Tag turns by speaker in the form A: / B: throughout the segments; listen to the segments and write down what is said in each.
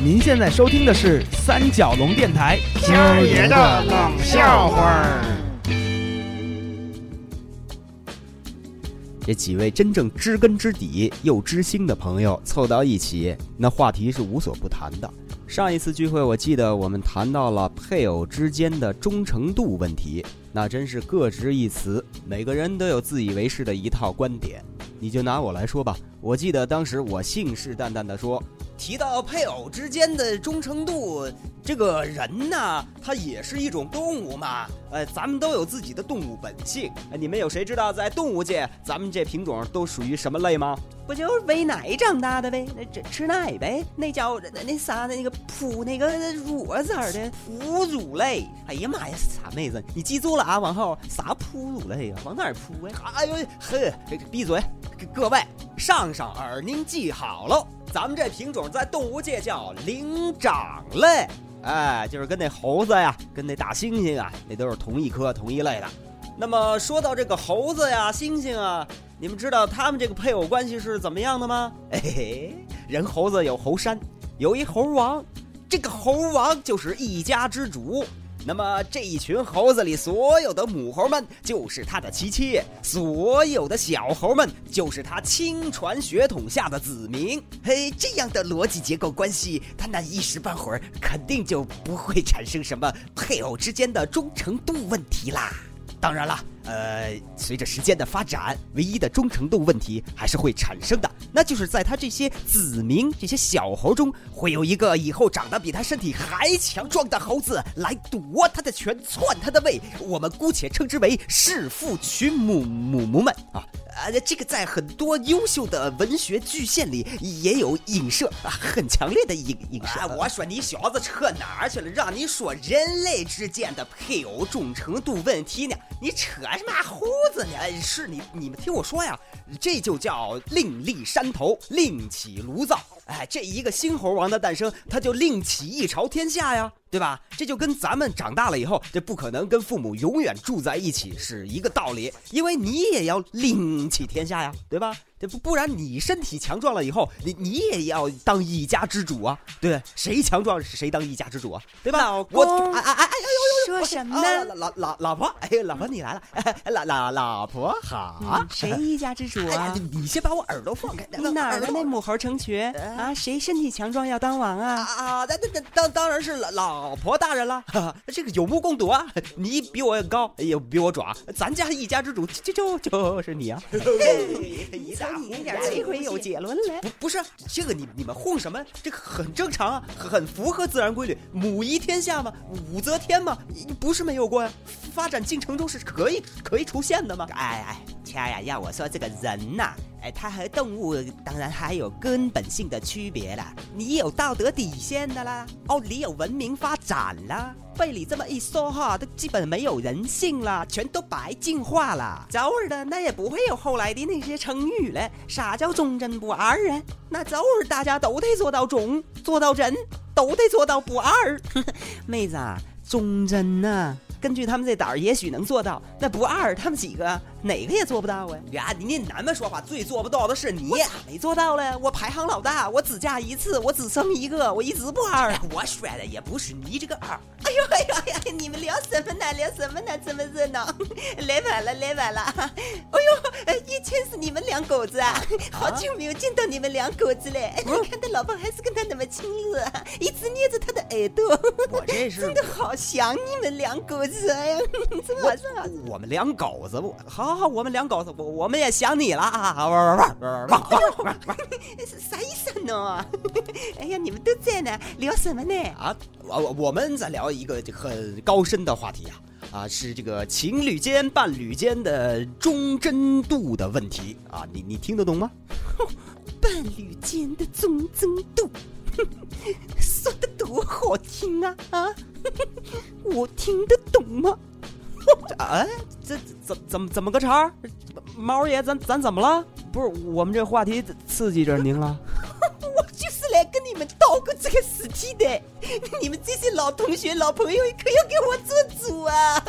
A: 您现在收听的是三角龙电台。
B: 今儿爷的冷笑话儿。
C: 这几位真正知根知底又知心的朋友凑到一起，那话题是无所不谈的。上一次聚会，我记得我们谈到了配偶之间的忠诚度问题，那真是各执一词，每个人都有自以为是的一套观点。你就拿我来说吧，我记得当时我信誓旦旦地说，提到配偶之间的忠诚度，这个人呢，他也是一种动物嘛，呃，咱们都有自己的动物本性。哎，你们有谁知道在动物界，咱们这品种都属于什么类吗？
D: 不就是喂奶长大的呗？那这吃奶呗？那叫那那啥那个扑那个乳字儿的
C: 哺乳类。哎呀妈呀，傻妹子，你记住了啊！往后啥哺乳类啊？往哪儿扑啊？哎呦嘿，闭嘴！各位上上耳，您记好了，咱们这品种在动物界叫灵长类。哎，就是跟那猴子呀，跟那大猩猩啊，那都是同一科同一类的。那么说到这个猴子呀、猩猩啊，你们知道他们这个配偶关系是怎么样的吗？哎嘿，人猴子有猴山，有一猴王，这个猴王就是一家之主。那么这一群猴子里，所有的母猴们就是他的妻妾，所有的小猴们就是他亲传血统下的子民。嘿，这样的逻辑结构关系，他那一时半会儿肯定就不会产生什么配偶之间的忠诚度问题啦。当然了，呃，随着时间的发展，唯一的忠诚度问题还是会产生的，那就是在他这些子民、这些小猴中，会有一个以后长得比他身体还强壮的猴子来夺他的权、篡他的位。我们姑且称之为弑父娶母母母们啊。啊，这个在很多优秀的文学巨献里也有影射啊，很强烈的影影射。我说你小子扯哪儿去了？让你说人类之间的配偶忠诚度问题呢？你扯什么胡子呢？是你你们听我说呀，这就叫另立山头，另起炉灶。哎，这一个新猴王的诞生，他就另起一朝天下呀，对吧？这就跟咱们长大了以后，这不可能跟父母永远住在一起是一个道理，因为你也要另起天下呀，对吧？这不不然你身体强壮了以后，你你也要当一家之主啊，对谁强壮谁当一家之主啊，对吧？
D: 老公，
C: 哎哎哎哎
D: 呦呦什么呢？
C: 老老老婆，哎，老婆你来了，老老老婆好，
D: 谁一家之主啊？
C: 你先把我耳朵放开，
D: 你哪儿的那母猴成群啊？谁身体强壮要当王啊？
C: 啊，那那那当当然是老老婆大人了，这个有目共睹啊！你比我高，也比我壮，咱家一家之主就就就是你啊！
D: 一大你那点这回有结论了？
C: 不不是这个，你你们哄什么？这个很正常啊，很符合自然规律。母仪天下嘛，武则天嘛，不是没有过呀。发展进程中是可以可以出现的吗？
D: 哎哎，亲呀，要我说这个人呐，哎，他和动物当然还有根本性的区别啦。你有道德底线的啦，哦，你有文明发展啦。被你这么一说哈，都基本没有人性了，全都白进化了。早儿的那也不会有后来的那些成语了。啥叫忠贞不二啊？那早儿大家都得做到忠，做到仁，都得做到不二。妹子啊，忠贞呐。根据他们这胆儿，也许能做到。那不二，他们几个哪个也做不到啊！
C: 呀，你那男的说话最做不到的是你，
D: 咋没做到了？我排行老大，我只嫁一次，我只生一个，我一直不二。
C: 我说的也不是你这个二。
D: 哎呦哎呦哎呀！你们聊什么呢？聊什么呢？这么热闹，来晚了，来晚了。哎呦，以前是你们两口子啊，好久没有见到你们两口子嘞。你。看他老婆还是跟他那么亲热，一直捏着他的耳朵。
C: 我这是
D: 真的好想你们两口子哎呀！怎么这
C: 么？我们两狗子我？好好好，我们两狗子，我我们也想你了啊！玩玩玩玩玩玩！
D: 啥意思呢？哎呀，你们都在呢，聊什么呢？
C: 啊，我我们在聊一个很高深的话题啊啊，是这个情侣间、伴侣间的忠贞度的问题啊！你你听得懂吗？
D: 伴侣间的忠贞度，说 的多好听啊啊！我听得懂吗？
C: 哎，这怎怎么怎么个茬儿？毛爷，咱咱怎么了？不是我们这话题刺激着您了？
D: 我就是来跟你们道过这个事体的。你们这些老同学、老朋友可要给我做主啊！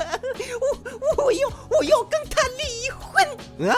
D: 我我要我要跟他离婚
C: 啊！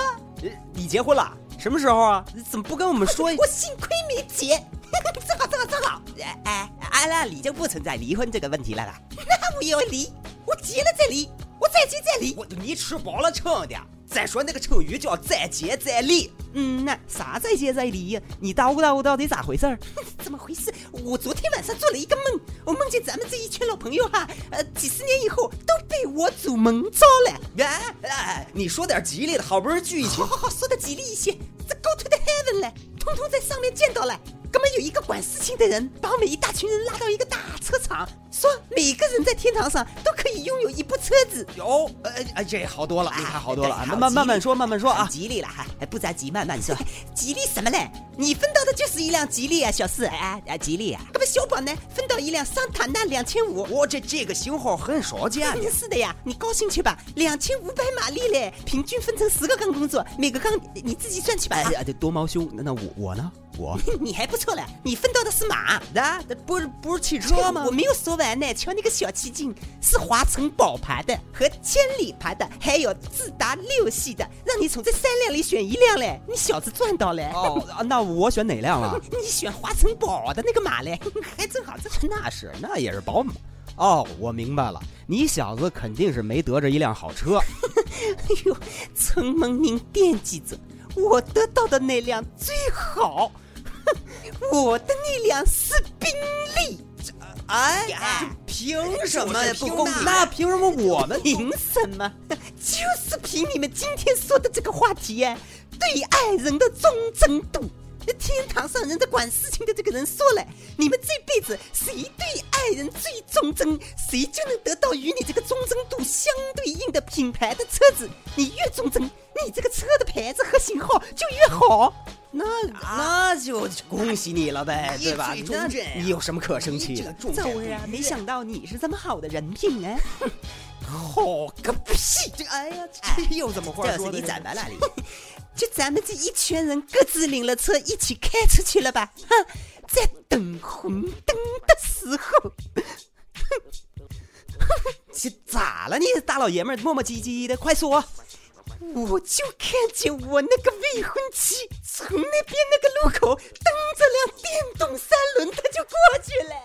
C: 你结婚了？什么时候啊？怎么不跟我们说？
D: 我幸亏没结。这个这个这个，哎，俺俩离就不存在离婚这个问题了啦。那 我要离，我结了再离，我再结再离。
C: 我你吃饱了撑的。再说那个成语叫再接再厉。
D: 嗯那，啥再接再厉呀？你叨咕叨咕到底咋回事儿？怎么回事？我昨天晚上做了一个梦，我梦见咱们这一群老朋友哈，呃，几十年以后都被我祖蒙招了。
C: 哎哎，你说点吉利的，好不容易聚一起，
D: 好好好，说的吉利一些。这 go to the heaven 了，通通在上面见到了。根本有一个管事情的人，把我们一大群人拉到一个大车场，说每个人在天堂上都可以拥有一部车子。
C: 有，呃哎，这好多了，你看好多了。慢慢慢慢说，慢慢说啊，
D: 吉利了哈，不着急，慢慢说。吉利什么嘞？你分到的就是一辆吉利啊，小四。哎哎，吉利啊。那么小宝呢？分到一辆桑塔纳两千五。
C: 我这这个型号很少见。
D: 是的呀，你高兴去吧。两千五百马力嘞，平均分成十个缸工作，每个缸你自己算去吧。
C: 哎呀，这多毛兄，那我我呢？我
D: 你还不错了，你分到的是马
C: 啊，不是不是汽车吗？
D: 我没有说完呢，瞧那个小气劲，是华晨宝牌的和千里牌的，还有自达六系的，让你从这三辆里选一辆嘞，你小子赚到了。
C: 哦，那我选哪辆了？
D: 你选华晨宝的那个马嘞，还正好，这
C: 那是那也是宝马。哦，我明白了，你小子肯定是没得着一辆好车。
D: 哎呦，承蒙您惦记着。我得到的那辆最好，我的那辆是宾利。
C: 哎，凭什么不公平？那凭什么我们？
D: 凭什么？就是凭你们今天说的这个话题呀，对爱人的忠贞度。天堂上人在管事情的这个人说了，你们这辈子谁对爱人最忠贞，谁就能得到与你这个忠贞度相对应的品牌的车子。你越忠贞。你这个车的牌子和型号就越好，
C: 那那就恭喜你了呗，对吧？那你有什么可生气的？
D: 走啊！没想到你是这么好的人品啊！
C: 好个屁！这哎呀，这又怎么话说？
D: 你怎么了？就咱们这一群人各自领了车一起开出去了吧？哼，在等红灯的时候，
C: 这咋了？你大老爷们磨磨唧唧的，快说！
D: 我就看见我那个未婚妻从那边那个路口蹬着辆电动三轮，他就过去了。